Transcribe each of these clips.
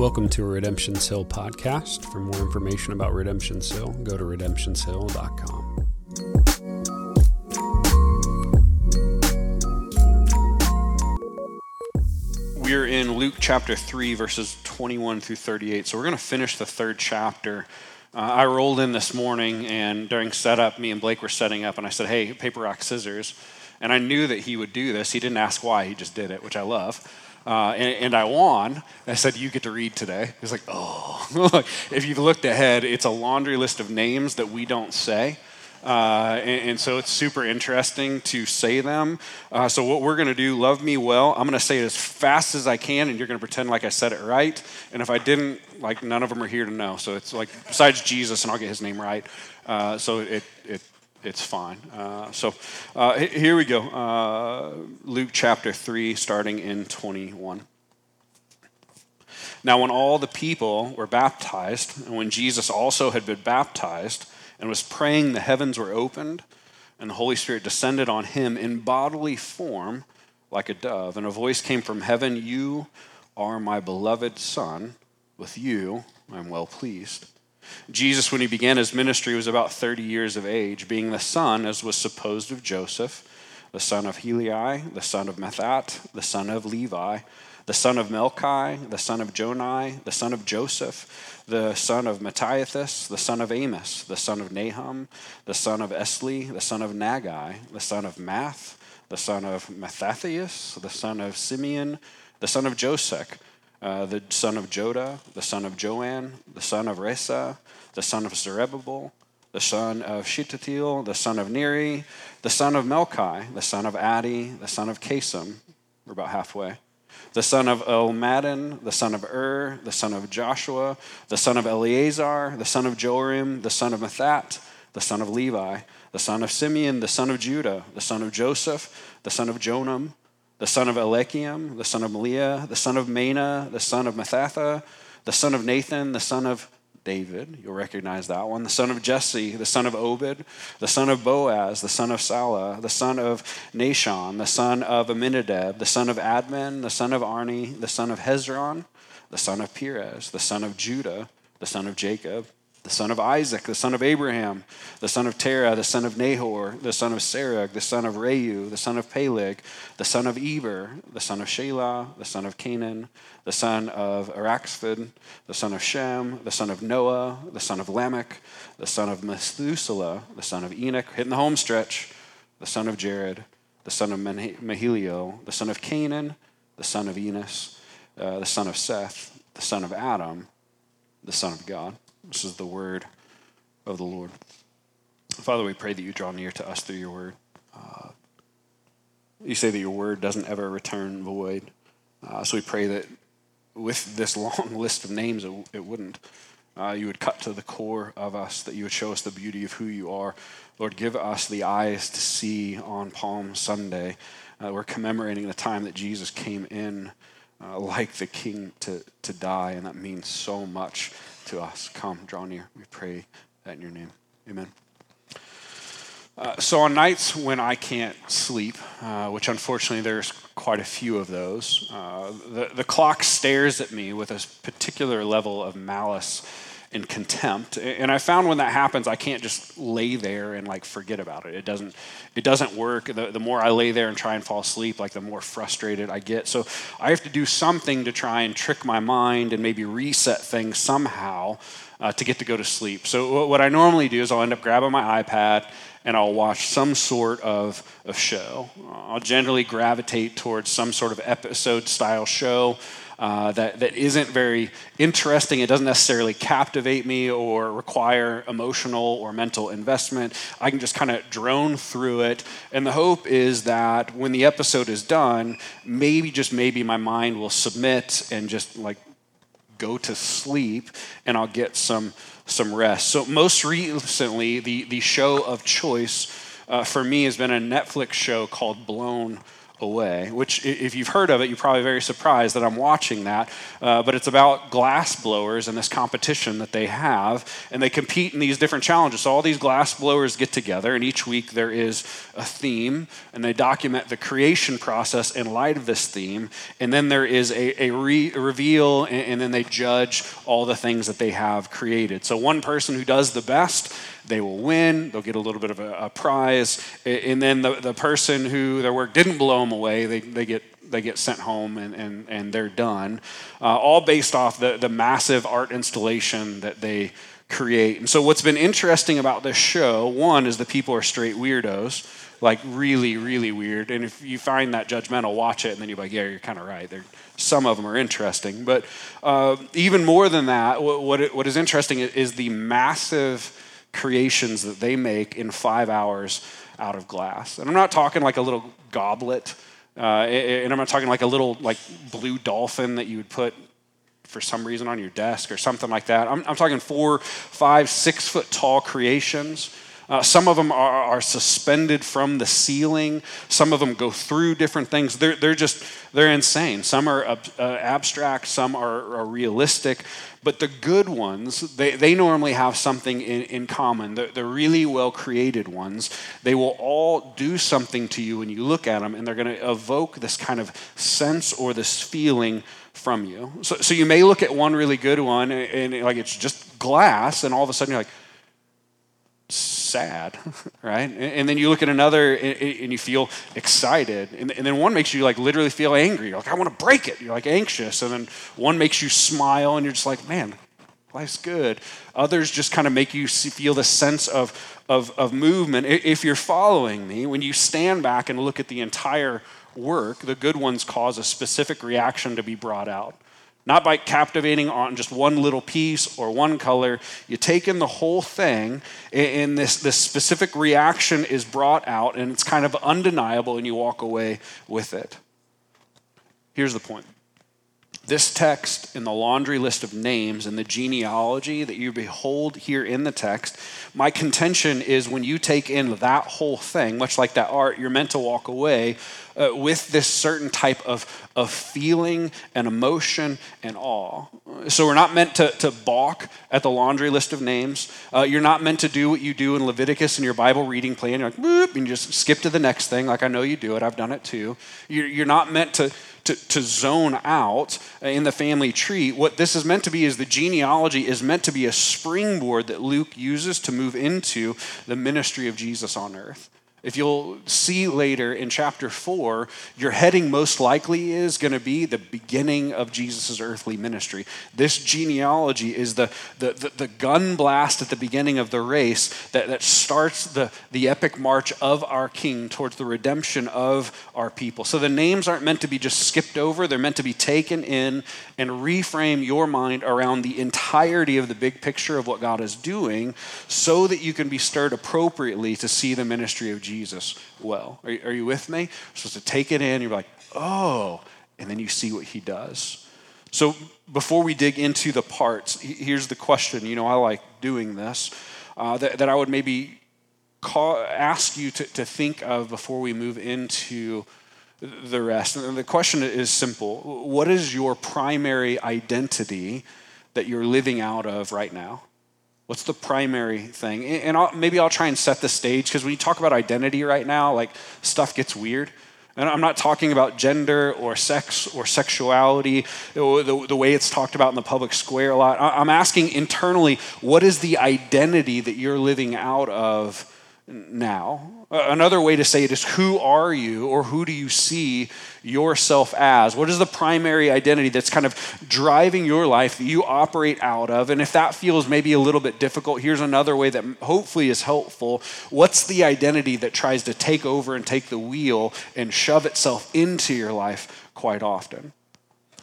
Welcome to a Redemption's Hill podcast. For more information about Redemption's Hill, go to redemptionshill.com. We're in Luke chapter 3, verses 21 through 38. So we're going to finish the third chapter. Uh, I rolled in this morning, and during setup, me and Blake were setting up, and I said, Hey, paper, rock, scissors. And I knew that he would do this. He didn't ask why, he just did it, which I love. Uh, and, and, I won. I said, You get to read today. He's like, Oh. if you've looked ahead, it's a laundry list of names that we don't say. Uh, and, and, so it's super interesting to say them. Uh, so, what we're going to do, love me well, I'm going to say it as fast as I can, and you're going to pretend like I said it right. And if I didn't, like, none of them are here to know. So, it's like, besides Jesus, and I'll get his name right. Uh, so, it, it it's fine. Uh, so uh, here we go uh, Luke chapter 3, starting in 21. Now, when all the people were baptized, and when Jesus also had been baptized and was praying, the heavens were opened, and the Holy Spirit descended on him in bodily form like a dove. And a voice came from heaven You are my beloved Son. With you I'm well pleased. Jesus, when he began his ministry, was about 30 years of age, being the son, as was supposed, of Joseph, the son of Heli, the son of Matthat, the son of Levi, the son of Melchi, the son of Joni, the son of Joseph, the son of Matthias, the son of Amos, the son of Nahum, the son of Esli, the son of Naggai, the son of Maath, the son of Mattathias, the son of Simeon, the son of Joseph, uh, the son of Joda, the son of Joanne, the son of Rhesa, the son of Zerubbabel, the son of Shettatil, the son of Neri, the son of Melchi, the son of Addi, the son of Casem. We're about halfway. The son of Elmadon, the son of Ur, the son of Joshua, the son of Eleazar, the son of Jorim, the son of Matthat, the son of Levi, the son of Simeon, the son of Judah, the son of Joseph, the son of Jonam, the son of Eliakim, the son of Melea, the son of Menna, the son of Mattatha, the son of Nathan, the son of David. You'll recognize that one. The son of Jesse, the son of Obed, the son of Boaz, the son of Salah, the son of Nahshon, the son of Amminadab, the son of Admin, the son of Arni, the son of Hezron, the son of Perez, the son of Judah, the son of Jacob, the son of Isaac, the son of Abraham, the son of Terah, the son of Nahor, the son of Serug, the son of Reu, the son of Peleg, the son of Eber, the son of Shelah, the son of Cainan, the son of Araxphid, the son of Shem, the son of Noah, the son of Lamech, the son of Methuselah, the son of Enoch, hitting the home stretch, the son of Jared, the son of Mahilio, the son of Cainan, the son of Enos, uh, the son of Seth, the son of Adam, the son of God. This is the word of the Lord. Father, we pray that you draw near to us through your word. Uh, you say that your word doesn't ever return void. Uh, so we pray that with this long list of names, it, it wouldn't. Uh, you would cut to the core of us, that you would show us the beauty of who you are. Lord, give us the eyes to see on Palm Sunday. Uh, we're commemorating the time that Jesus came in uh, like the king to, to die, and that means so much to us. Come, draw near. We pray that in your name. Amen. Uh, so, on nights when I can't sleep, uh, which unfortunately there's quite a few of those, uh, the, the clock stares at me with a particular level of malice and contempt. And I found when that happens, I can't just lay there and like forget about it. It doesn't, it doesn't work. The, the more I lay there and try and fall asleep, like the more frustrated I get. So I have to do something to try and trick my mind and maybe reset things somehow uh, to get to go to sleep. So what I normally do is I'll end up grabbing my iPad and I'll watch some sort of, of show. I'll generally gravitate towards some sort of episode style show uh, that, that isn't very interesting. It doesn't necessarily captivate me or require emotional or mental investment. I can just kind of drone through it. And the hope is that when the episode is done, maybe, just maybe, my mind will submit and just like go to sleep and I'll get some, some rest. So, most recently, the, the show of choice uh, for me has been a Netflix show called Blown away, which, if you've heard of it, you're probably very surprised that I'm watching that. Uh, but it's about glass blowers and this competition that they have, and they compete in these different challenges. So, all these glass blowers get together, and each week there is a theme, and they document the creation process in light of this theme. And then there is a, a, re- reveal, and, and then they judge all the things that they have created. So, one person who does the best, they will win, they'll get a little bit of a, a prize, and then the, the person who their work didn't blow them away, they, they get they get sent home and, and, and they're done. Uh, all based off the, the massive art installation that they create. And so, what's been interesting about this show, one, is the people are straight weirdos, like really, really weird. And if you find that judgmental, watch it and then you're like, yeah, you're kind of right. They're, some of them are interesting. But uh, even more than that, what, what, it, what is interesting is the massive creations that they make in five hours out of glass. And I'm not talking like a little goblet, uh, and I'm not talking like a little like blue dolphin that you would put for some reason on your desk or something like that. I'm, I'm talking four, five, six foot tall creations. Uh, some of them are, are, suspended from the ceiling. Some of them go through different things. They're, they're just, they're insane. Some are uh, abstract, some are, are realistic. But the good ones, they, they normally have something in, in common. The, the really well created ones, they will all do something to you when you look at them, and they're going to evoke this kind of sense or this feeling from you. So, so you may look at one really good one, and, and like it's just glass, and all of a sudden you're like, sad, right? And then you look at another and you feel excited. And then one makes you like literally feel angry. You're like, I want to break it. You're like anxious. And then one makes you smile and you're just like, man, life's good. Others just kind of make you feel the sense of, of, of movement. If you're following me, when you stand back and look at the entire work, the good ones cause a specific reaction to be brought out not by captivating on just one little piece or one color. You take in the whole thing, and this, this specific reaction is brought out, and it's kind of undeniable, and you walk away with it. Here's the point this text in the laundry list of names and the genealogy that you behold here in the text, my contention is when you take in that whole thing, much like that art, you're meant to walk away uh, with this certain type of, of feeling and emotion and awe. So we're not meant to, to balk at the laundry list of names. Uh, you're not meant to do what you do in Leviticus in your Bible reading plan. You're like, Boop, and you just skip to the next thing, like I know you do it. I've done it too. You're, you're not meant to to, to zone out in the family tree. What this is meant to be is the genealogy is meant to be a springboard that Luke uses to move into the ministry of Jesus on earth. If you'll see later in chapter 4, your heading most likely is going to be the beginning of Jesus' earthly ministry. This genealogy is the, the, the, the, gun blast at the beginning of the race that, that starts the, the epic march of our king towards the redemption of our people. So the names aren't meant to be just skipped over, they're meant to be taken in and reframe your mind around the entirety of the big picture of what God is doing so that you can be stirred appropriately to see the ministry of Jesus Jesus well. Are, are you with me? You're supposed to take it in, you're like, oh, and then you see what he does. So before we dig into the parts, here's the question. You know, I like doing this, uh, that, that I would maybe call, ask you to, to think of before we move into the rest. And the question is simple What is your primary identity that you're living out of right now? What's the primary thing? And I'll, maybe I'll try and set the stage because when you talk about identity right now, like stuff gets weird. And I'm not talking about gender or sex or sexuality, the, the way it's talked about in the public square a lot. I'm asking internally, what is the identity that you're living out of now? Another way to say it is who are you or who do you see yourself as? What is the primary identity that's kind of driving your life that you operate out of? And if that feels maybe a little bit difficult, here's another way that hopefully is helpful. What's the identity that tries to take over and take the wheel and shove itself into your life quite often?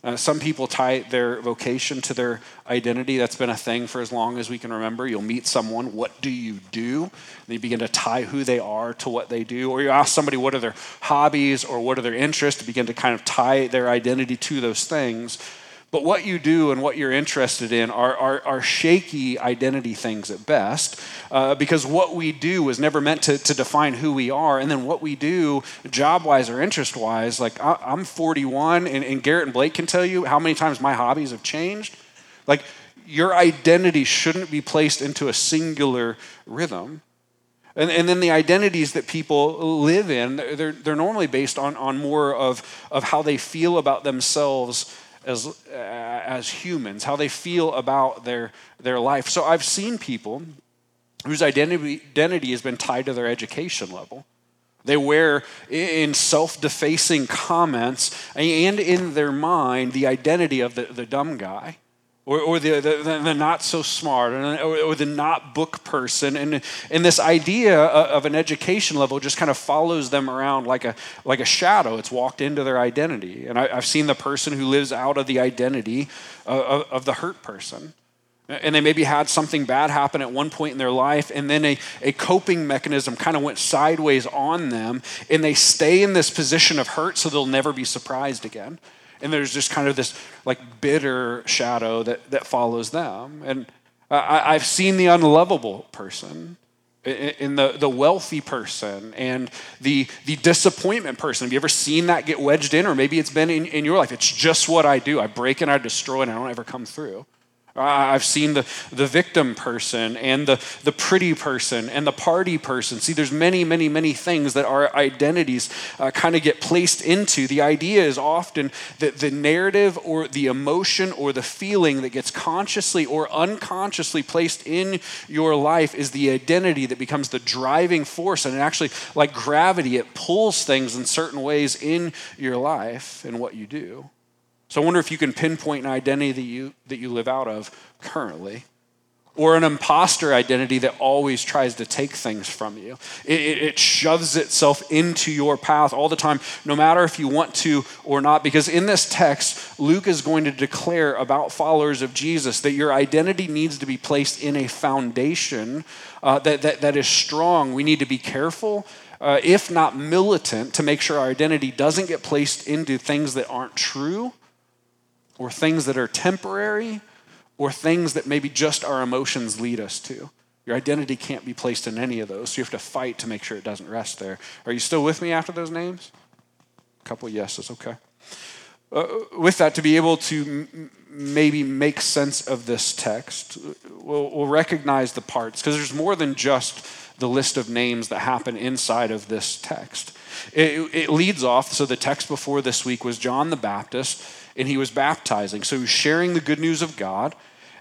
Uh, some people tie their vocation to their identity. That's been a thing for as long as we can remember. You'll meet someone, what do you do? And you begin to tie who they are to what they do. Or you ask somebody, what are their hobbies or what are their interests, to begin to kind of tie their identity to those things. But what you do and what you're interested in are, are, are shaky identity things at best, uh, because what we do is never meant to, to define who we are. And then what we do, job wise or interest wise, like I, am 41, and, and Garrett and Blake can tell you how many times my hobbies have changed. Like, your identity shouldn't be placed into a singular rhythm. And, and then the identities that people live in, they're, they're normally based on, on more of, of how they feel about themselves as, uh, as humans, how they feel about their, their life. So I've seen people whose identity, identity has been tied to their education level. They wear in self defacing comments and in their mind the identity of the, the dumb guy or, or the, the, the, not so smart, or, the not book person. And, and this idea of an education level just kind of follows them around like a, like a shadow. It's walked into their identity. And I, have seen the person who lives out of the identity uh, of, of the hurt person. And they maybe had something bad happen at one point in their life, and then a, a coping mechanism kind of went sideways on them, and they stay in this position of hurt so they'll never be surprised again and there's just kind of this like bitter shadow that, that follows them and I, i've seen the unlovable person in the, the wealthy person and the, the disappointment person. Have you ever seen that get wedged in? Or maybe it's been in, in your life. It's just what I do. I break and I destroy and I don't ever come through. I've seen the, the victim person and the, the pretty person and the party person. See, there's many, many, many things that our identities uh, kind of get placed into. The idea is often that the narrative or the emotion or the feeling that gets consciously or unconsciously placed in your life is the identity that becomes the driving force. And it actually, like gravity, it pulls things in certain ways in your life and what you do. So I wonder if you can pinpoint an identity that you, that you live out of currently, or an imposter identity that always tries to take things from you. It, it, it, shoves itself into your path all the time, no matter if you want to or not. Because in this text, Luke is going to declare about followers of Jesus that your identity needs to be placed in a foundation uh, that, that, that is strong. We need to be careful. Uh, if not militant, to make sure our identity doesn't get placed into things that aren't true or things that are temporary or things that maybe just our emotions lead us to. Your identity can't be placed in any of those, so you have to fight to make sure it doesn't rest there. Are you still with me after those names? A couple yeses, okay. Uh, with that, to be able to m- maybe make sense of this text, we'll, we'll recognize the parts, because there's more than just the list of names that happen inside of this text. It, it leads off, so the text before this week was John the Baptist and he was baptizing. So he was sharing the good news of God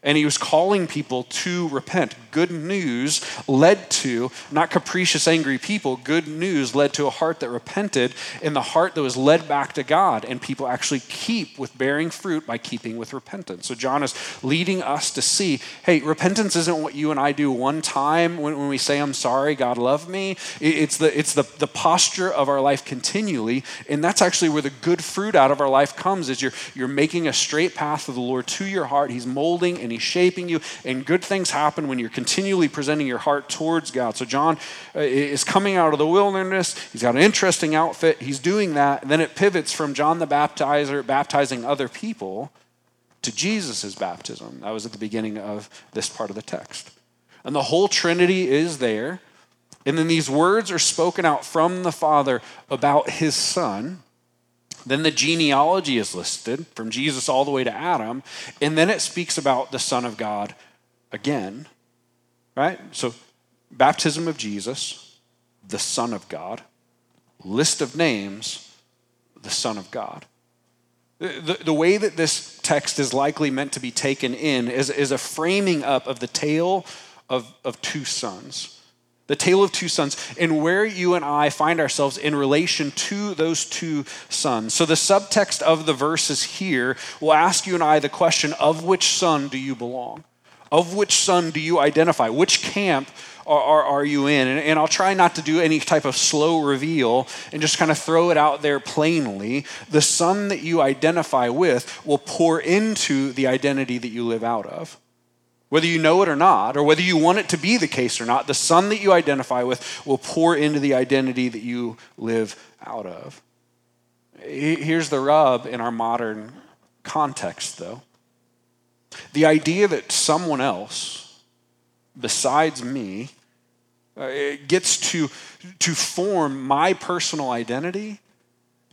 and he was calling people to repent. Good news led to, not capricious, angry people, good news led to a heart that repented and the heart that was led back to God. And people actually keep with bearing fruit by keeping with repentance. So John is leading us to see hey, repentance isn't what you and I do one time when, when we say, I'm sorry, God love me. It's, the, it's the, the posture of our life continually. And that's actually where the good fruit out of our life comes is you're, you're making a straight path of the Lord to your heart. He's molding and He's shaping you, and good things happen when you're continually presenting your heart towards God. So, John uh, is coming out of the wilderness. He's got an interesting outfit. He's doing that. And then it pivots from John the Baptizer baptizing other people to Jesus' baptism. That was at the beginning of this part of the text. And the whole Trinity is there. And then these words are spoken out from the Father about his Son. Then the genealogy is listed from Jesus all the way to Adam. And then it speaks about the Son of God again. Right? So, baptism of Jesus, the Son of God, list of names, the Son of God. The, the way that this text is likely meant to be taken in is, is a framing up of the tale of, of two sons the tale of two sons, and where you and I find ourselves in relation to those two sons. So, the subtext of the verses here will ask you and I the question of which son do you belong? Of which son do you identify? Which camp are, are, are you in? And, and I'll try not to do any type of slow reveal and just kind of throw it out there plainly. The son that you identify with will pour into the identity that you live out of. Whether you know it or not, or whether you want it to be the case or not, the son that you identify with will pour into the identity that you live out of. Here's the rub in our modern context, though. The idea that someone else besides me uh, gets to, to form my personal identity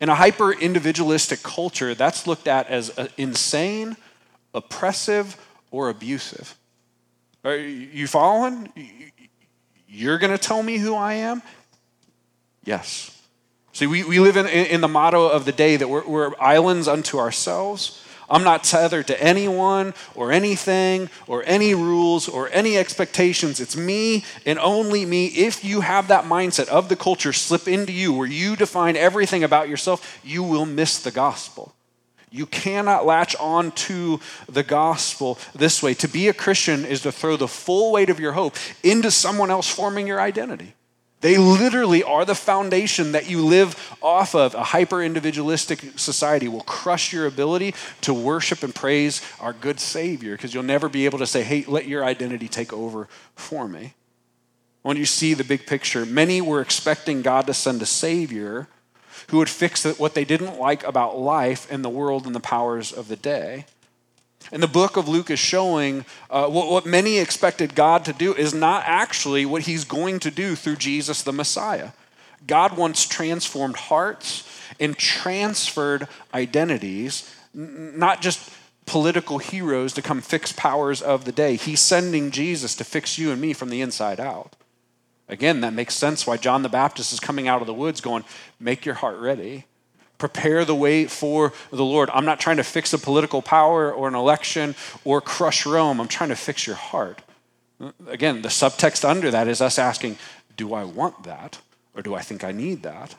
in a hyper individualistic culture, that's looked at as uh, insane, oppressive, or abusive. Are you following? You're going to tell me who I am? Yes. See, we, we live in, in the motto of the day that we're, we're islands unto ourselves. I'm not tethered to anyone or anything or any rules or any expectations. It's me and only me. If you have that mindset of the culture slip into you where you define everything about yourself, you will miss the gospel. You cannot latch on to the gospel this way. To be a Christian is to throw the full weight of your hope into someone else forming your identity. They literally are the foundation that you live off of. A hyper individualistic society will crush your ability to worship and praise our good Savior because you'll never be able to say, hey, let your identity take over for me. When you see the big picture, many were expecting God to send a Savior who would fix what they didn't like about life and the world and the powers of the day. And the book of Luke is showing uh, what, what many expected God to do is not actually what he's going to do through Jesus the Messiah. God wants transformed hearts and transferred identities, not just political heroes to come fix powers of the day. He's sending Jesus to fix you and me from the inside out. Again, that makes sense why John the Baptist is coming out of the woods going, Make your heart ready prepare the way for the Lord. I'm not trying to fix a political power or an election or crush Rome. I'm trying to fix your heart. Again, the subtext under that is us asking, do I want that or do I think I need that?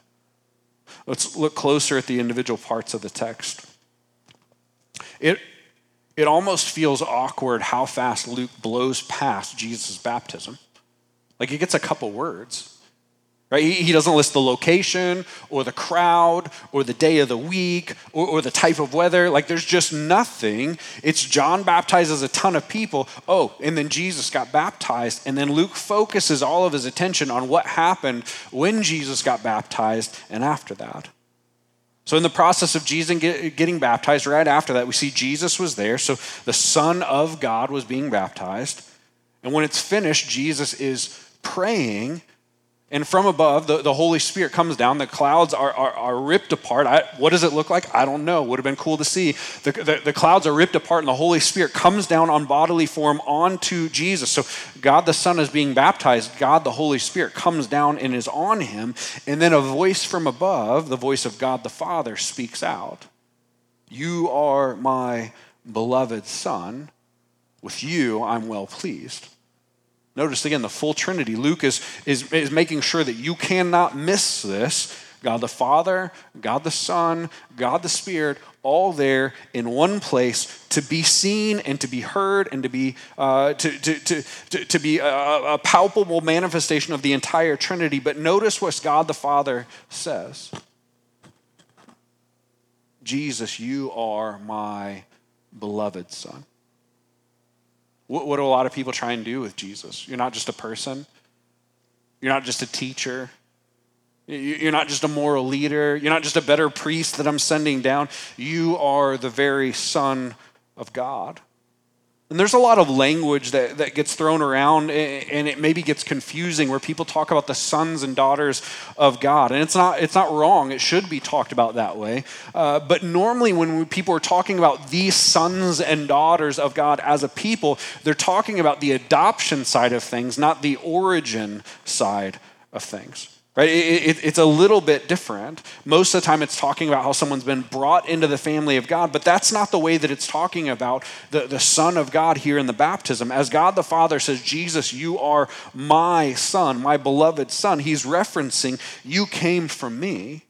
Let's look closer at the individual parts of the text. It, it almost feels awkward how fast Luke blows past Jesus' baptism. Like he gets a couple words. Right? He, doesn't list the location or the crowd or the day of the week or, or the type of weather. Like there's just nothing. It's John baptizes a ton of people. Oh, and then Jesus got baptized. And then Luke focuses all of his attention on what happened when Jesus got baptized and after that. So, in the process of Jesus getting baptized, right after that, we see Jesus was there. So, the Son of God was being baptized. And when it's finished, Jesus is praying and from above, the, the Holy Spirit comes down. The clouds are, are, are ripped apart. I, what does it look like? I don't know. Would have been cool to see. The, the, the clouds are ripped apart, and the Holy Spirit comes down on bodily form onto Jesus. So God the Son is being baptized. God the Holy Spirit comes down and is on him. And then a voice from above, the voice of God the Father, speaks out You are my beloved Son. With you, I'm well pleased. Notice again the full Trinity. Luke is, is, is making sure that you cannot miss this. God the Father, God the Son, God the Spirit, all there in one place to be seen and to be heard and to be, uh, to, to, to, to, be a, a palpable manifestation of the entire Trinity. But notice what God the Father says Jesus, you are my beloved Son. What, what do a lot of people try and do with Jesus? You're not just a person, you're not just a teacher. You're not just a moral leader. You're not just a better priest that I'm sending down. You are the very Son of God. And there's a lot of language that, that gets thrown around and it maybe gets confusing where people talk about the sons and daughters of God. And it's not, it's not wrong, it should be talked about that way. Uh, but normally, when people are talking about these sons and daughters of God as a people, they're talking about the adoption side of things, not the origin side of things right it, it, it's a little bit different most of the time it's talking about how someone's been brought into the family of god but that's not the way that it's talking about the, the son of god here in the baptism as god the father says jesus you are my son my beloved son he's referencing you came from me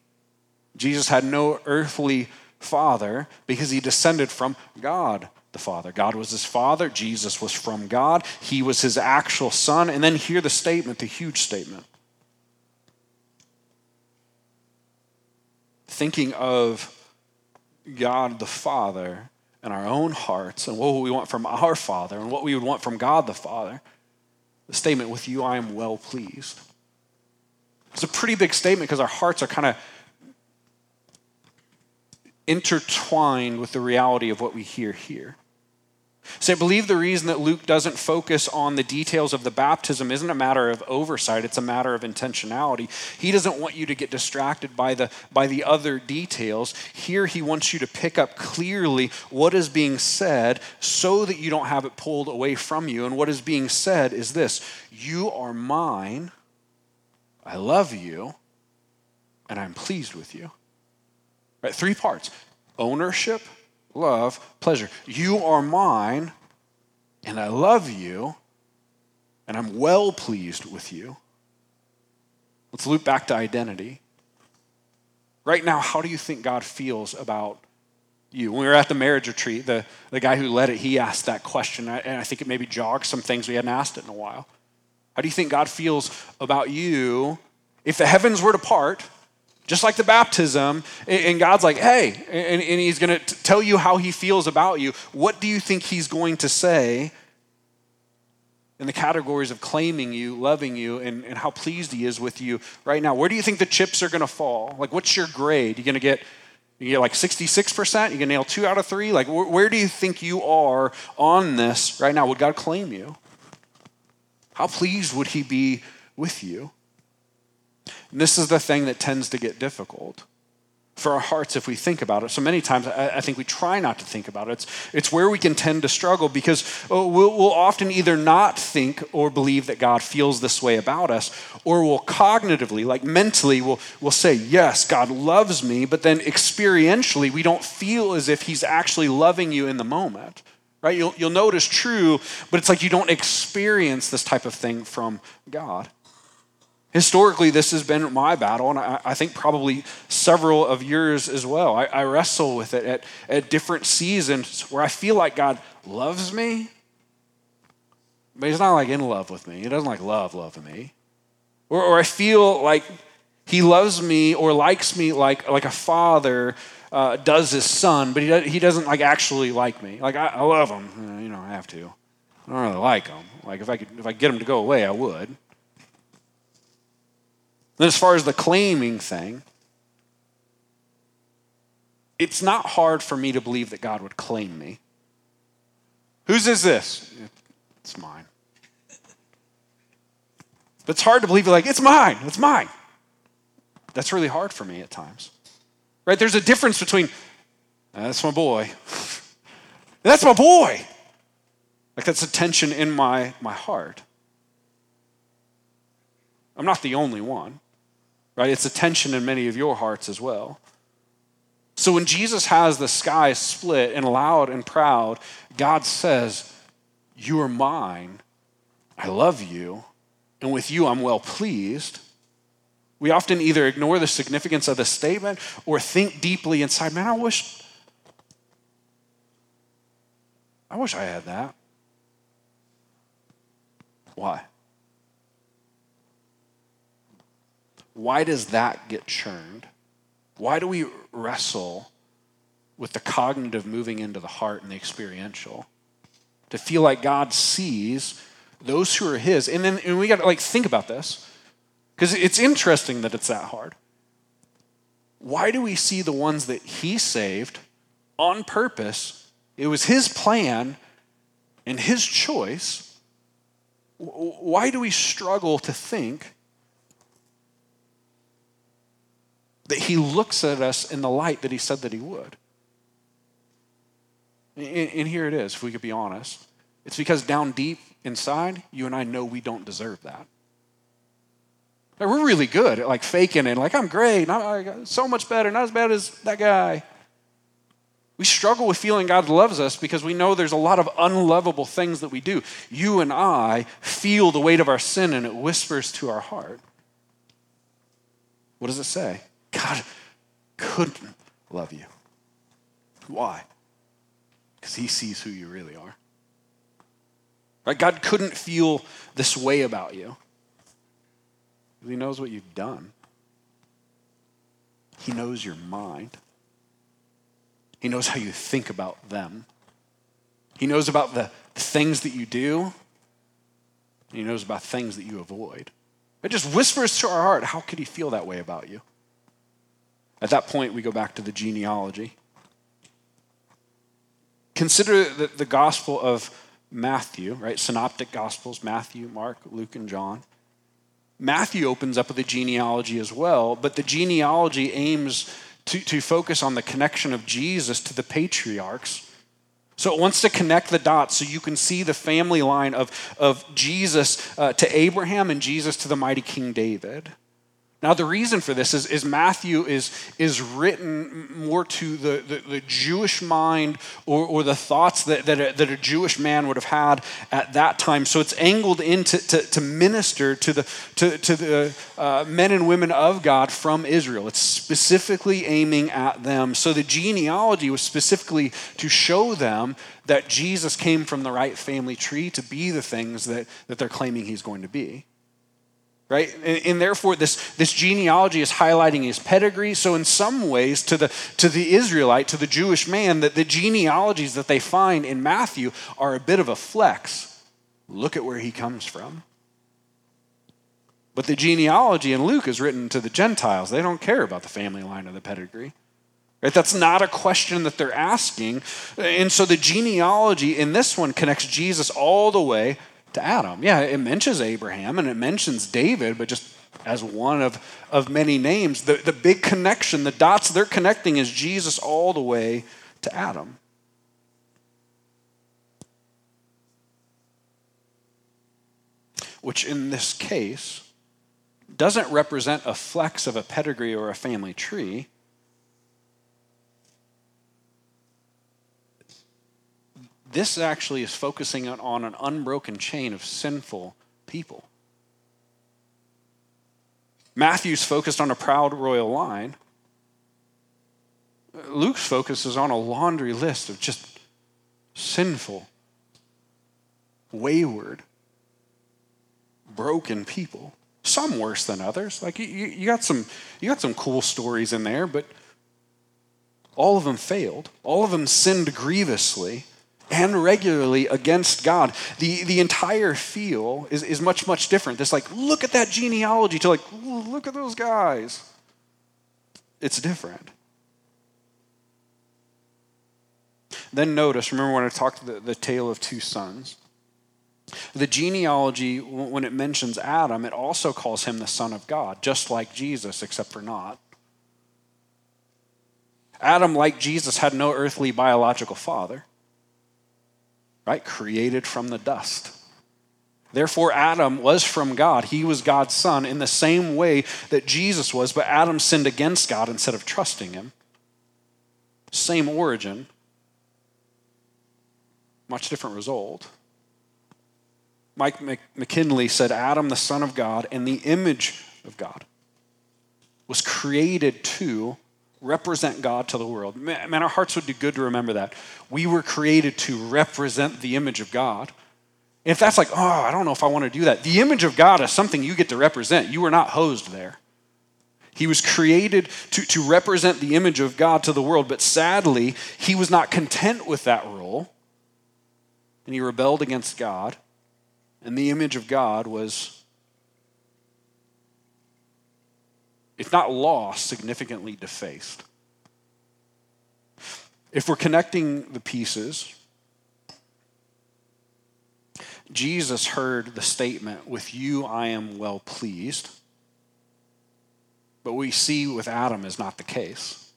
jesus had no earthly father because he descended from god the Father. God was his Father. Jesus was from God. He was his actual Son. And then hear the statement, the huge statement. Thinking of God the Father and our own hearts and what we want from our Father and what we would want from God the Father, the statement, with you I am well pleased. It's a pretty big statement because our hearts are kind of intertwined with the reality of what we hear here. So I believe the reason that Luke doesn't focus on the details of the baptism isn't a matter of oversight, it's a matter of intentionality. He doesn't want you to get distracted by the, by the other details. Here, he wants you to pick up clearly what is being said so that you don't have it pulled away from you. And what is being said is this You are mine, I love you, and I'm pleased with you. Right? Three parts ownership, love, pleasure. You are mine, and I love you, and I'm well pleased with you. Let's loop back to identity. Right now, how do you think God feels about you? When we were at the marriage retreat, the, the guy who led it, he asked that question, and I think it maybe jogged some things we hadn't asked it in a while. How do you think God feels about you if the heavens were to part? Just like the baptism, and God's like, hey, and, He's gonna tell you how He feels about you. What do you think He's going to say in the categories of claiming you, loving you, and, and how pleased He is with you right now? Where do you think the chips are gonna fall? Like, what's your grade? You're gonna get you get like 66%? You can nail two out of three? Like, where, where do you think you are on this right now? Would God claim you? How pleased would He be with you? And this is the thing that tends to get difficult for our hearts if we think about it. So many times I, think we try not to think about it. It's, it's where we can tend to struggle because oh, we'll, we'll often either not think or believe that God feels this way about us, or we'll cognitively, like mentally, we'll, we'll say, Yes, God loves me, but then experientially, we don't feel as if He's actually loving you in the moment. Right? You'll, you'll notice true, but it's like you don't experience this type of thing from God. Historically, this has been my battle, and I, I think probably several of yours as well. I, I wrestle with it at, at different seasons where I feel like God loves me, but He's not like in love with me. He doesn't like love, love me. Or, or I feel like He loves me or likes me like, like a father uh, does his son, but he, does, he doesn't like actually like me. Like, I, I love him, you know, I have to. I don't really like him. Like, if I could, if I get him to go away, I would. Then, as far as the claiming thing, it's not hard for me to believe that God would claim me. Whose is this? It's mine. But it's hard to believe, like, it's mine, it's mine. That's really hard for me at times. Right? There's a difference between, that's my boy. that's my boy. Like, that's a tension in my, my heart. I'm not the only one right? It's a tension in many of your hearts as well. So when Jesus has the sky split and loud and proud, God says, You are mine. I love you. And with you, I'm well pleased. We often either ignore the significance of the statement or think deeply inside, man, I wish I wish I had that. Why? Why does that get churned? Why do we wrestle with the cognitive moving into the heart and the experiential? To feel like God sees those who are His. And then and we got to like think about this because it's interesting that it's that hard. Why do we see the ones that He saved on purpose? It was His plan and His choice. Why do we struggle to think that he looks at us in the light that he said that he would. And, here it is, if we could be honest. It's because down deep inside, you and I know we don't deserve that. Like we're really good at like faking it, like I'm great, I'm so much better, not as bad as that guy. We struggle with feeling God loves us because we know there's a lot of unlovable things that we do. You and I feel the weight of our sin and it whispers to our heart. What does it say? God couldn't love you. Why? Because he sees who you really are. Right? God couldn't feel this way about you. He knows what you've done. He knows your mind. He knows how you think about them. He knows about the things that you do. He knows about things that you avoid. It just whispers to our heart, how could he feel that way about you? At that point, we go back to the genealogy. Consider the, the Gospel of Matthew, right? Synoptic Gospels Matthew, Mark, Luke, and John. Matthew opens up with a genealogy as well, but the genealogy aims to, to focus on the connection of Jesus to the patriarchs. So it wants to connect the dots so you can see the family line of, of Jesus uh, to Abraham and Jesus to the mighty King David. Now, the reason for this is, is Matthew is, is written more to the, the, the Jewish mind or, or the thoughts that, that a, that, a, Jewish man would have had at that time. So it's angled in to, to, to minister to the, to, to the uh, men and women of God from Israel. It's specifically aiming at them. So the genealogy was specifically to show them that Jesus came from the right family tree to be the things that, that they're claiming he's going to be right? And, and, therefore this, this genealogy is highlighting his pedigree. So in some ways to the to the israelite to the jewish man that the genealogies that they find in matthew are a bit of a flex. Look at where he comes from. But the genealogy in luke is written to the gentiles. They don't care about the family line or the pedigree Right? That's not a question that they're asking. And so the genealogy in this one connects Jesus all the way to Adam. Yeah, it mentions Abraham and it mentions David, but just as one of, of many names. The, the big connection, the dots they're connecting is Jesus all the way to Adam. Which in this case doesn't represent a flex of a pedigree or a family tree. This actually is focusing on an unbroken chain of sinful people. Matthew's focused on a proud royal line. Luke's focus is on a laundry list of just sinful, wayward, broken people. Some worse than others. Like you, you, got some, you got some cool stories in there, but all of them failed. All of them sinned grievously and regularly against God. The, the entire feel is, is much, much different. This, like, look at that genealogy to, like, look at those guys. It's different. Then notice, remember when I talked the, the tale of two sons? The genealogy, when it mentions Adam, it also calls him the Son of God, just like Jesus, except for not. Adam, like Jesus, had no earthly biological father right? Created from the dust. Therefore, Adam was from God. He was God's son in the same way that Jesus was, but Adam sinned against God instead of trusting him. Same origin, much different result. Mike McKinley said Adam, the Son of God, and the image of God, was created to represent God to the world. Man, our hearts would do good to remember that. We were created to represent the image of God. If that's like, oh, I don't know if I want to do that, the image of God is something you get to represent. You were not hosed there. He was created to, to represent the image of God to the world, but sadly, he was not content with that role, and he rebelled against God, and the image of God was if not lost, significantly defaced. If we're connecting the pieces, Jesus heard the statement, With you I am well pleased. But we see with Adam is not the case.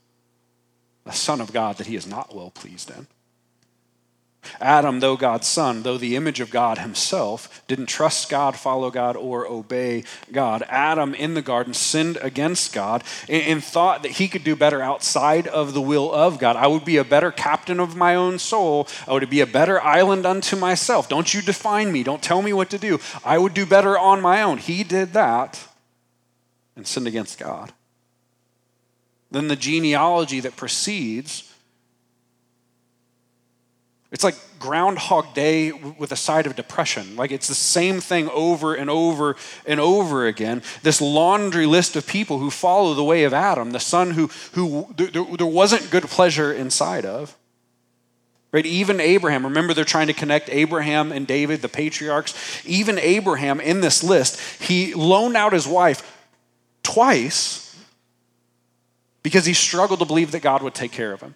The Son of God that he is not well pleased in. Adam, though God's son, though the image of God himself, didn't trust God, follow God, or obey God. Adam in the garden sinned against God and, thought that he could do better outside of the will of God. I would be a better captain of my own soul. I would be a better island unto myself. Don't you define me. Don't tell me what to do. I would do better on my own. He did that and sinned against God. Then the genealogy that precedes it's like Groundhog Day with a side of depression. Like it's the same thing over and over and over again. This laundry list of people who follow the way of Adam, the son who, who there, there wasn't good pleasure inside of. Right? Even Abraham, remember they're trying to connect Abraham and David, the patriarchs. Even Abraham in this list, he loaned out his wife twice because he struggled to believe that God would take care of him.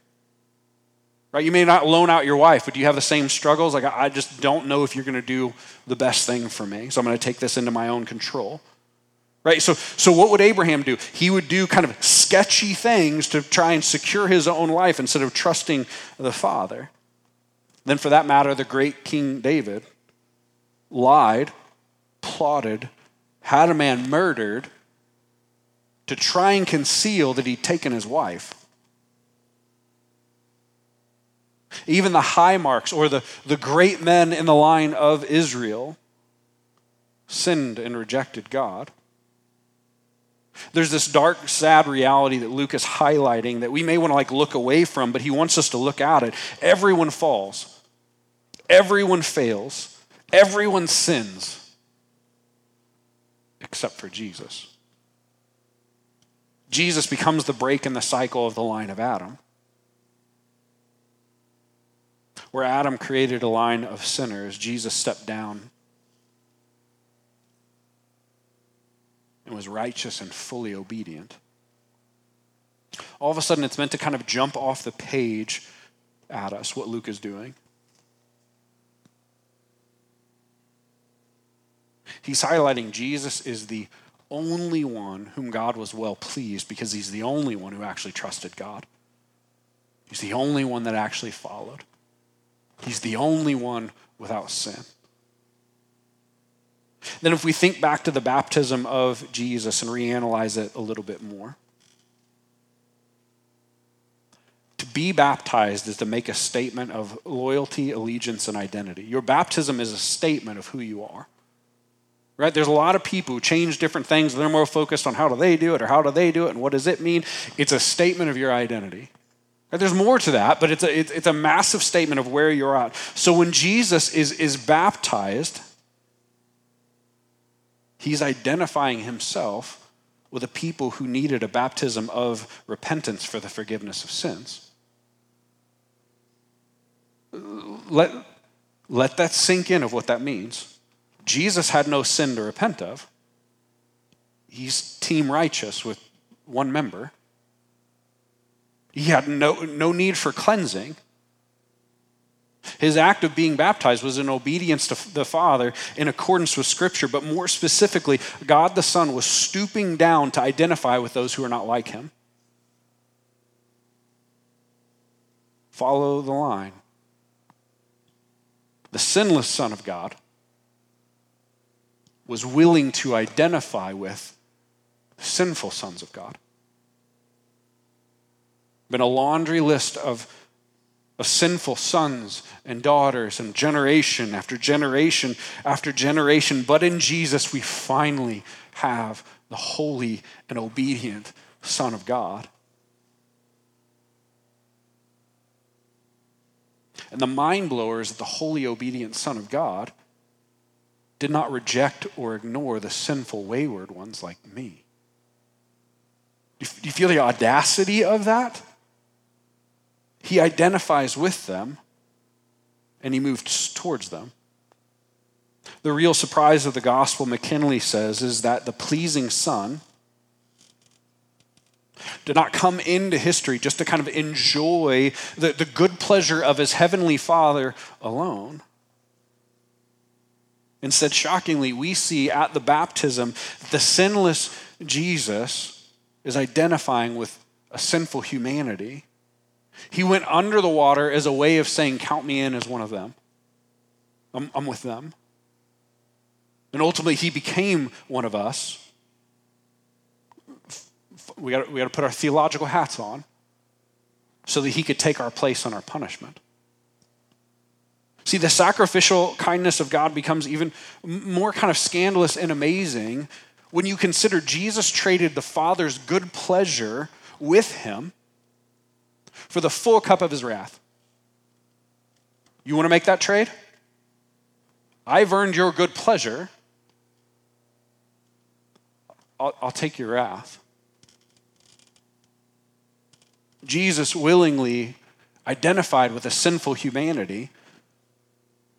Right? You may not loan out your wife, but do you have the same struggles? Like, I just don't know if you're going to do the best thing for me, so I'm going to take this into my own control. Right? So, so what would Abraham do? He would do kind of sketchy things to try and secure his own life instead of trusting the Father. Then, for that matter, the great King David lied, plotted, had a man murdered to try and conceal that he'd taken his wife. Even the high marks or the, the great men in the line of Israel sinned and rejected God. There's this dark, sad reality that Luke is highlighting that we may want to like look away from, but he wants us to look at it. Everyone falls. Everyone fails. Everyone sins except for Jesus. Jesus becomes the break in the cycle of the line of Adam. Where Adam created a line of sinners, Jesus stepped down and was righteous and fully obedient. All of a sudden, it's meant to kind of jump off the page at us what Luke is doing. He's highlighting Jesus is the only one whom God was well pleased because he's the only one who actually trusted God. He's the only one that actually followed. He's the only one without sin. Then, if we think back to the baptism of Jesus and reanalyze it a little bit more, to be baptized is to make a statement of loyalty, allegiance, and identity. Your baptism is a statement of who you are. Right? There's a lot of people who change different things. They're more focused on how do they do it or how do they do it and what does it mean. It's a statement of your identity. There's more to that, but it's a, it's a massive statement of where you're at. So when Jesus is, is baptized, he's identifying himself with a people who needed a baptism of repentance for the forgiveness of sins. Let, let that sink in of what that means. Jesus had no sin to repent of. He's team righteous with one member. He had no, no need for cleansing. His act of being baptized was in obedience to the Father in accordance with Scripture, but more specifically, God the Son was stooping down to identify with those who are not like him. Follow the line. The sinless Son of God was willing to identify with sinful sons of God. Been a laundry list of, of sinful sons and daughters and generation after generation after generation. But in Jesus, we finally have the holy and obedient Son of God. And the mind blower is that the holy, obedient Son of God did not reject or ignore the sinful, wayward ones like me. Do you feel the audacity of that? He identifies with them and he moves towards them. The real surprise of the gospel, McKinley says, is that the pleasing Son did not come into history just to kind of enjoy the, the good pleasure of his heavenly Father alone. Instead, shockingly, we see at the baptism the sinless Jesus is identifying with a sinful humanity. He went under the water as a way of saying, Count me in as one of them. I'm, I'm with them. And ultimately, he became one of us. We got, we to put our theological hats on so that he could take our place on our punishment. See, the sacrificial kindness of God becomes even more kind of scandalous and amazing when you consider Jesus traded the Father's good pleasure with him for the full cup of his wrath. You want to make that trade? I've earned your good pleasure. I'll, I'll take your wrath. Jesus willingly identified with a sinful humanity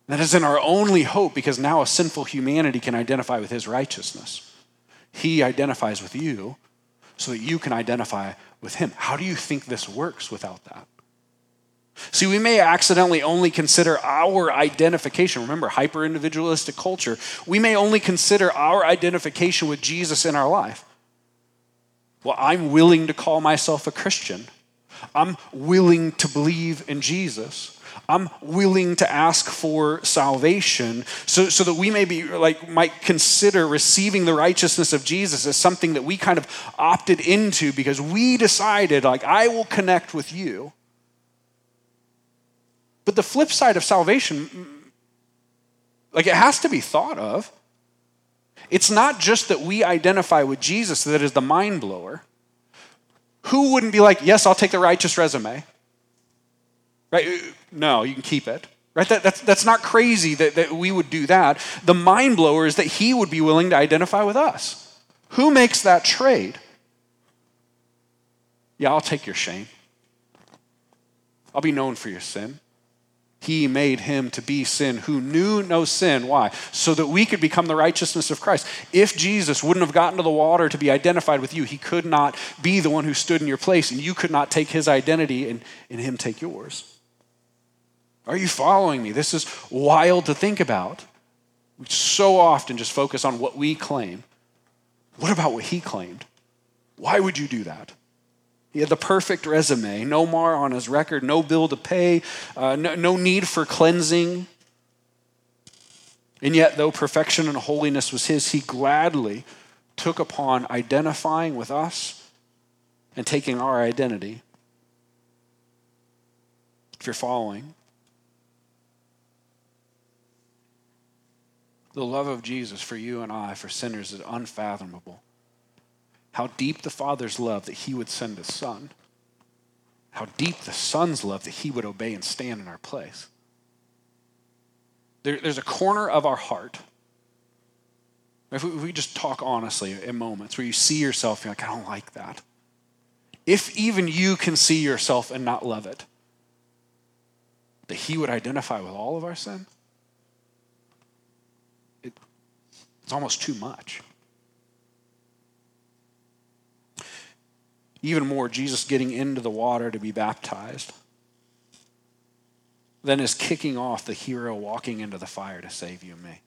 that is in our only hope because now a sinful humanity can identify with his righteousness. He identifies with you so that you can identify with him. How do you think this works without that? See, we may accidentally only consider our identification. Remember, hyper individualistic culture. We may only consider our identification with Jesus in our life. Well, I'm willing to call myself a Christian. I'm willing to believe in Jesus. I'm willing to ask for salvation so, so that we may be like might consider receiving the righteousness of Jesus as something that we kind of opted into because we decided like I will connect with you. But the flip side of salvation, like it has to be thought of. It's not just that we identify with Jesus that is the mind blower. Who wouldn't be like, yes, I'll take the righteous resume? Right? No, you can keep it. Right? That, that's, that's not crazy that, that we would do that. The mind blower is that he would be willing to identify with us. Who makes that trade? Yeah, I'll take your shame. I'll be known for your sin. He made him to be sin who knew no sin. Why? So that we could become the righteousness of Christ. If Jesus wouldn't have gotten to the water to be identified with you, he could not be the one who stood in your place, and you could not take his identity and, and him take yours. Are you following me? This is wild to think about. We so often just focus on what we claim. What about what he claimed? Why would you do that? He had the perfect resume, no mar on his record, no bill to pay, uh, no, no need for cleansing. And yet, though perfection and holiness was his, he gladly took upon identifying with us and taking our identity. If you're following, the love of Jesus for you and I, for sinners, is unfathomable how deep the Father's love that he would send his Son, how deep the Son's love that he would obey and stand in our place. There, there's a corner of our heart. If we, if we just talk honestly in moments where you see yourself, you're like, I don't like that. If even you can see yourself and not love it, that he would identify with all of our sin, it, it's almost too much. even more, Jesus getting into the water to be baptized, then is kicking off the hero walking into the fire to save you and me.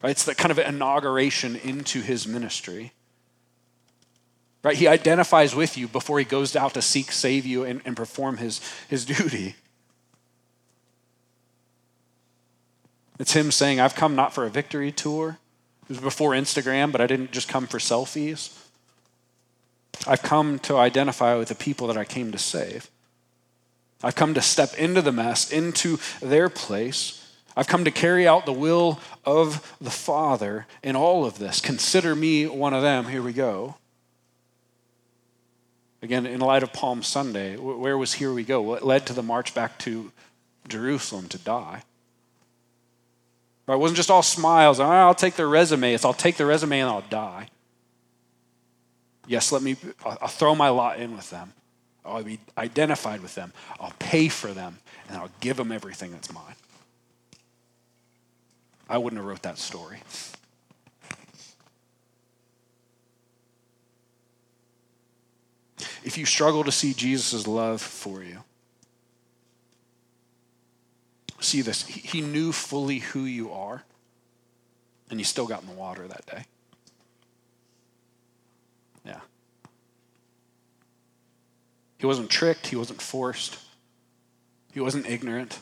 Right? It's that kind of inauguration into his ministry. Right? He identifies with you before he goes out to seek, save you, and, and perform his, his duty. It's him saying, I've come not for a victory tour. It was before Instagram, but I didn't just come for selfies. I've come to identify with the people that I came to save. I've come to step into the mess, into their place. I've come to carry out the will of the Father in all of this. Consider me one of them. Here we go. Again, in light of Palm Sunday, where was here we go? What led to the march back to Jerusalem to die? It wasn't just all smiles. Oh, I'll take their resume. It's I'll take the resume and I'll die. Yes, let me, I'll throw my lot in with them. I'll be identified with them. I'll pay for them, and I'll give them everything that's mine. I wouldn't have wrote that story. If you struggle to see Jesus' love for you, see this. He knew fully who you are, and you still got in the water that day. Yeah. He wasn't tricked, he wasn't forced, he wasn't ignorant,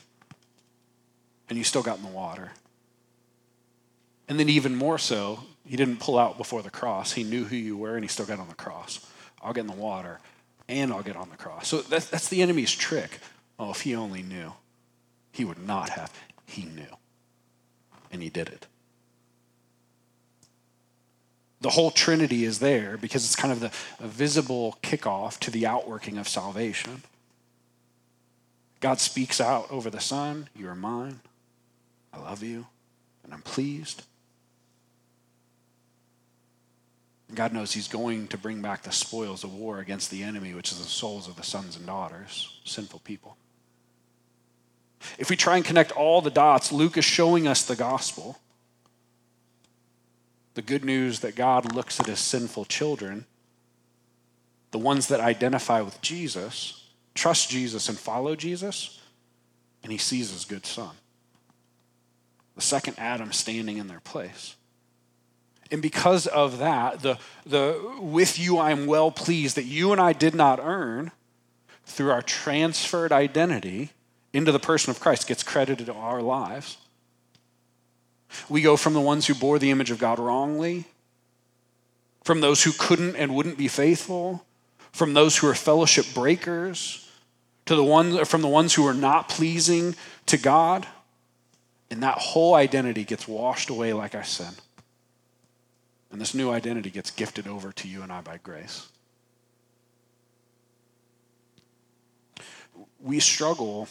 and you still got in the water. And then, even more so, he didn't pull out before the cross. He knew who you were, and he still got on the cross. I'll get in the water, and I'll get on the cross. So that's, that's the enemy's trick. Oh, if he only knew, he would not have. He knew, and he did it the whole Trinity is there because it's kind of the visible kickoff to the outworking of salvation. God speaks out over the Son, You are mine. I love you, and I'm pleased. God knows He's going to bring back the spoils of war against the enemy, which is the souls of the sons and daughters, sinful people. If we try and connect all the dots, Luke is showing us the gospel the good news that God looks at his sinful children, the ones that identify with Jesus, trust Jesus and follow Jesus, and he sees his good son. The second Adam standing in their place. And because of that, the, the with you I am well pleased that you and I did not earn through our transferred identity into the person of Christ gets credited to our lives. We go from the ones who bore the image of God wrongly, from those who couldn't and wouldn't be faithful, from those who are fellowship breakers, to the ones from the ones who are not pleasing to God. And that whole identity gets washed away like I said. And this new identity gets gifted over to you and I by grace. We struggle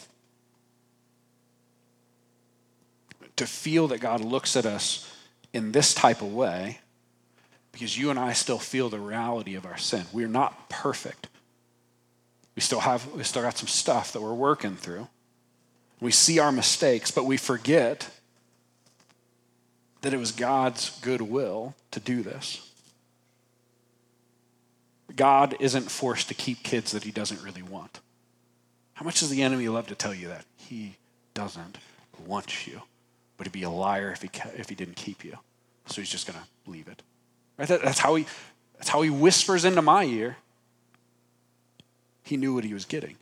to feel that God looks at us in this type of way because you and I still feel the reality of our sin. We're not perfect. We still have we still got some stuff that we're working through. We see our mistakes, but we forget that it was God's good will to do this. God isn't forced to keep kids that he doesn't really want. How much does the enemy love to tell you that? He doesn't want you, but he'd be a liar if he, if he didn't keep you. So he's just going to leave it. Right? That, that's, how he, that's how he whispers into my ear. He knew what he was getting.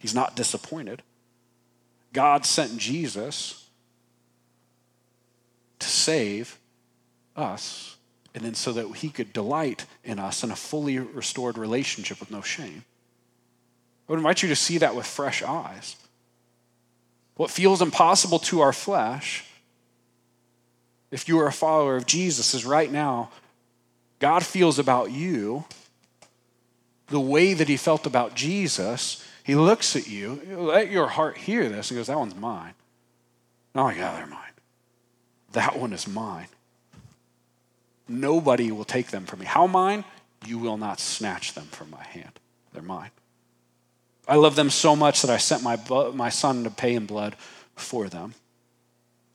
He's not disappointed. God sent Jesus to save us, and then so that he could delight in us in a fully restored relationship with no shame. I would invite you to see that with fresh eyes. What feels impossible to our flesh, if you are a follower of Jesus, is right now, God feels about you the way that he felt about Jesus. He looks at you, let your heart hear this, and goes, That one's mine. Oh, yeah, they're mine. That one is mine. Nobody will take them from me. How mine? You will not snatch them from my hand. They're mine. I love them so much that I sent my, my son to pay in blood for them.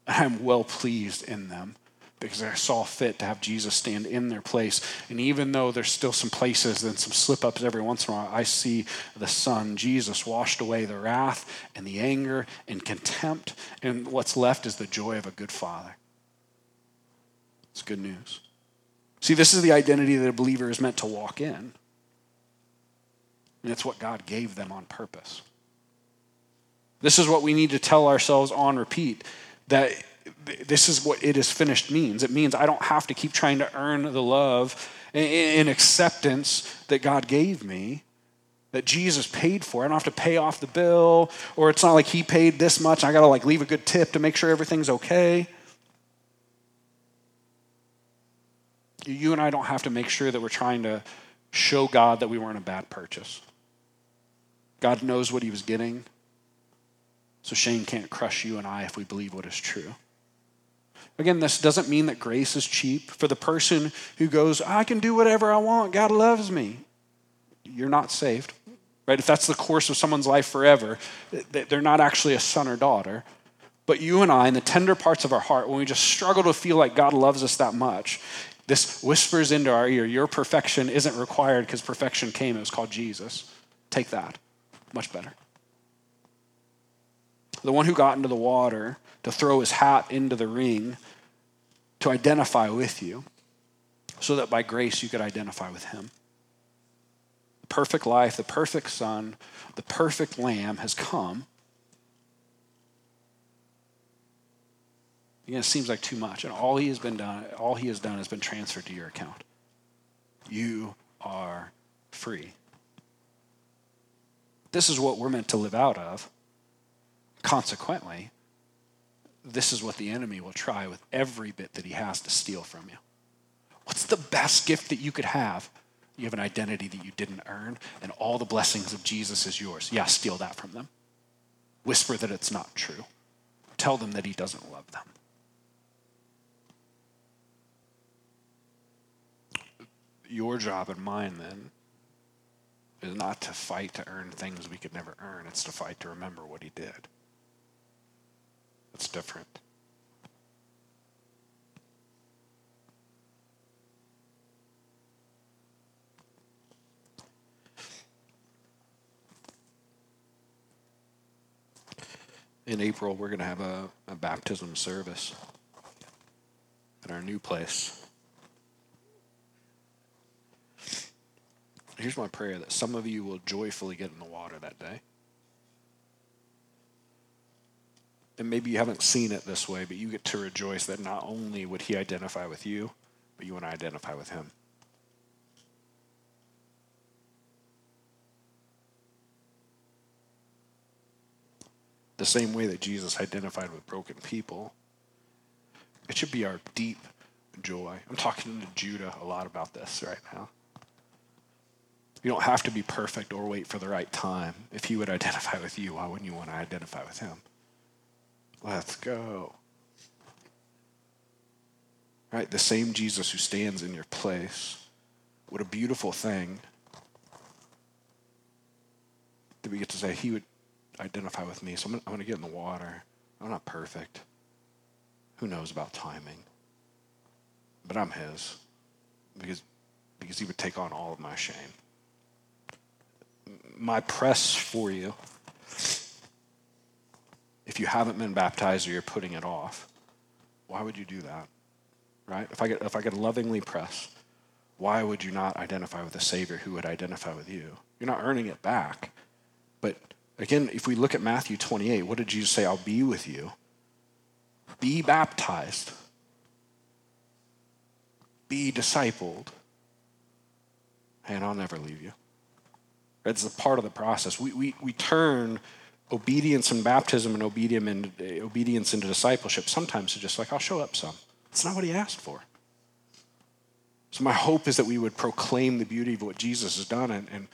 I'm well pleased in them because I saw fit to have Jesus stand in their place. And even though there's still some places and some slip ups every once in a while, I see the Son, Jesus, washed away the wrath and the anger and contempt. And what's left is the joy of a good father. It's good news. See, this is the identity that a believer is meant to walk in. And it's what God gave them on purpose. This is what we need to tell ourselves on repeat that this is what it is finished means. It means I don't have to keep trying to earn the love and acceptance that God gave me, that Jesus paid for. I don't have to pay off the bill, or it's not like he paid this much. I got to like leave a good tip to make sure everything's okay. You and I don't have to make sure that we're trying to show God that we weren't a bad purchase. God knows what he was getting. So shame can't crush you and I if we believe what is true. Again, this doesn't mean that grace is cheap. For the person who goes, I can do whatever I want, God loves me, you're not saved. Right? If that's the course of someone's life forever, they're not actually a son or daughter. But you and I, in the tender parts of our heart, when we just struggle to feel like God loves us that much, this whispers into our ear, Your perfection isn't required because perfection came. It was called Jesus. Take that. Much better. The one who got into the water to throw his hat into the ring to identify with you so that by grace you could identify with him. The perfect life, the perfect son, the perfect lamb has come. Again, it seems like too much. And all he has been done, all he has done has been transferred to your account. You are free. This is what we're meant to live out of. Consequently, this is what the enemy will try with every bit that he has to steal from you. What's the best gift that you could have? You have an identity that you didn't earn, and all the blessings of Jesus is yours. Yeah, steal that from them. Whisper that it's not true. Tell them that he doesn't love them. Your job and mine, then, is not to fight to earn things we could never earn, it's to fight to remember what he did. That's different. In April, we're going to have a, a baptism service at our new place. Here's my prayer that some of you will joyfully get in the water that day. And maybe you haven't seen it this way, but you get to rejoice that not only would he identify with you, but you want to identify with him. The same way that Jesus identified with broken people, it should be our deep joy. I'm talking to Judah a lot about this right now. You don't have to be perfect or wait for the right time. If he would identify with you, why wouldn't you want to identify with him? Let's go. Right? The same Jesus who stands in your place. What a beautiful thing that we get to say, He would identify with me. So I'm going to get in the water. I'm not perfect. Who knows about timing? But I'm His because, because He would take on all of my shame. My press for you if you haven't been baptized or you're putting it off, why would you do that? Right? If I get if I could lovingly press, why would you not identify with a Savior who would identify with you? You're not earning it back. But again, if we look at Matthew 28, what did Jesus say? I'll be with you. Be baptized. Be discipled. And I'll never leave you. It's a part of the process. We, we, we turn obedience and baptism and uh, obedience into discipleship sometimes it's just like i'll show up some. It's not what he asked for. So my hope is that we would proclaim the beauty of what jesus has done and, and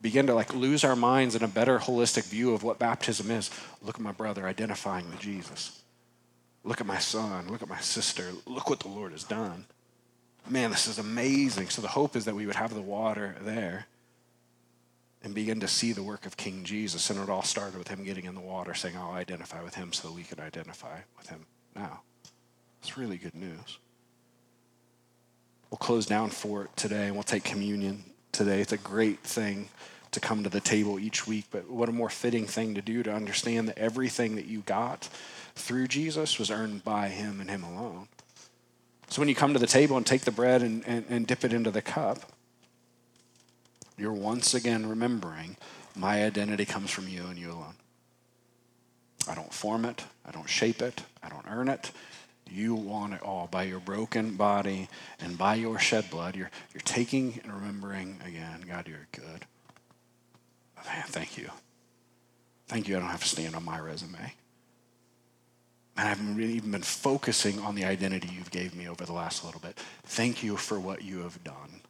begin to like lose our minds in a better holistic view of what baptism is. Look at my brother identifying with jesus. Look at my son. Look at my sister. Look what the lord has done. Man this is amazing. So the hope is that we would have the water there and begin to see the work of King Jesus. And it all started with him getting in the water, saying, I'll identify with him so that we can identify with him now. It's really good news. We'll close down for it today and we'll take communion today. It's a great thing to come to the table each week, but what a more fitting thing to do to understand that everything that you got through Jesus was earned by him and him alone. So when you come to the table and take the bread and, and, and dip it into the cup, you're once again remembering my identity comes from you and you alone. I don't form it, I don't shape it, I don't earn it. You want it all by your broken body and by your shed blood. You're, you're taking and remembering again, God, you're good. Man, thank you. Thank you. I don't have to stand on my resume. And I haven't really even been focusing on the identity you've gave me over the last little bit. Thank you for what you have done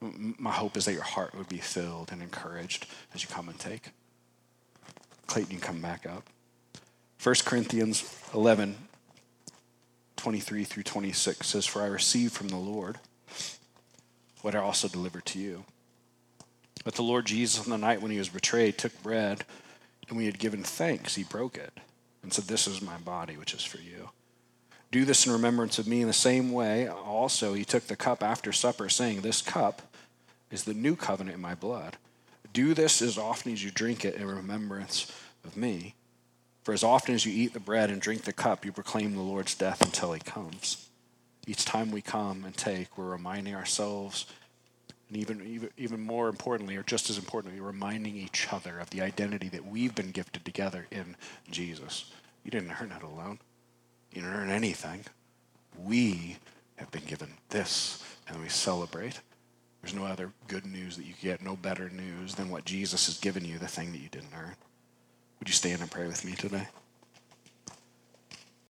my hope is that your heart would be filled and encouraged as you come and take. Clayton, you come back up. 1 Corinthians 11, 23 through 26 says, For I received from the Lord what I also delivered to you. But the Lord Jesus, on the night when he was betrayed, took bread, and when he had given thanks, he broke it and said, This is my body, which is for you. Do this in remembrance of me. In the same way, also, he took the cup after supper, saying, This cup is the new covenant in my blood. Do this as often as you drink it in remembrance of me. For as often as you eat the bread and drink the cup, you proclaim the Lord's death until he comes. Each time we come and take, we're reminding ourselves, and even, even, even more importantly, or just as importantly, reminding each other of the identity that we've been gifted together in Jesus. You didn't earn it alone, you didn't earn anything. We have been given this, and we celebrate. There's no other good news that you get, no better news than what Jesus has given you, the thing that you didn't earn. Would you stand and pray with me today?